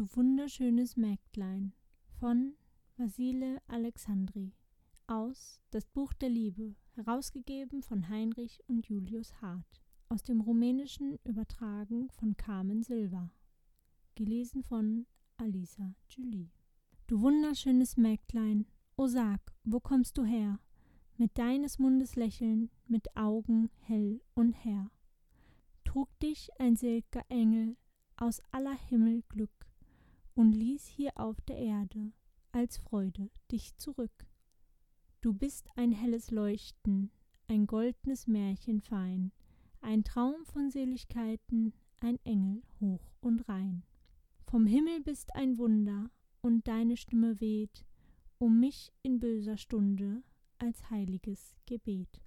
Du wunderschönes Mägdlein von Vasile Alexandri aus Das Buch der Liebe, herausgegeben von Heinrich und Julius Hart. Aus dem Rumänischen übertragen von Carmen Silva. Gelesen von Alisa Julie. Du wunderschönes Mägdlein, o sag, wo kommst du her? Mit deines Mundes Lächeln, mit Augen hell und her. Trug dich ein selger Engel aus aller Himmel Glück auf der Erde als Freude dich zurück. Du bist ein helles Leuchten, ein goldnes Märchen fein, ein Traum von Seligkeiten, ein Engel hoch und rein. Vom Himmel bist ein Wunder, und deine Stimme weht um mich in böser Stunde als heiliges Gebet.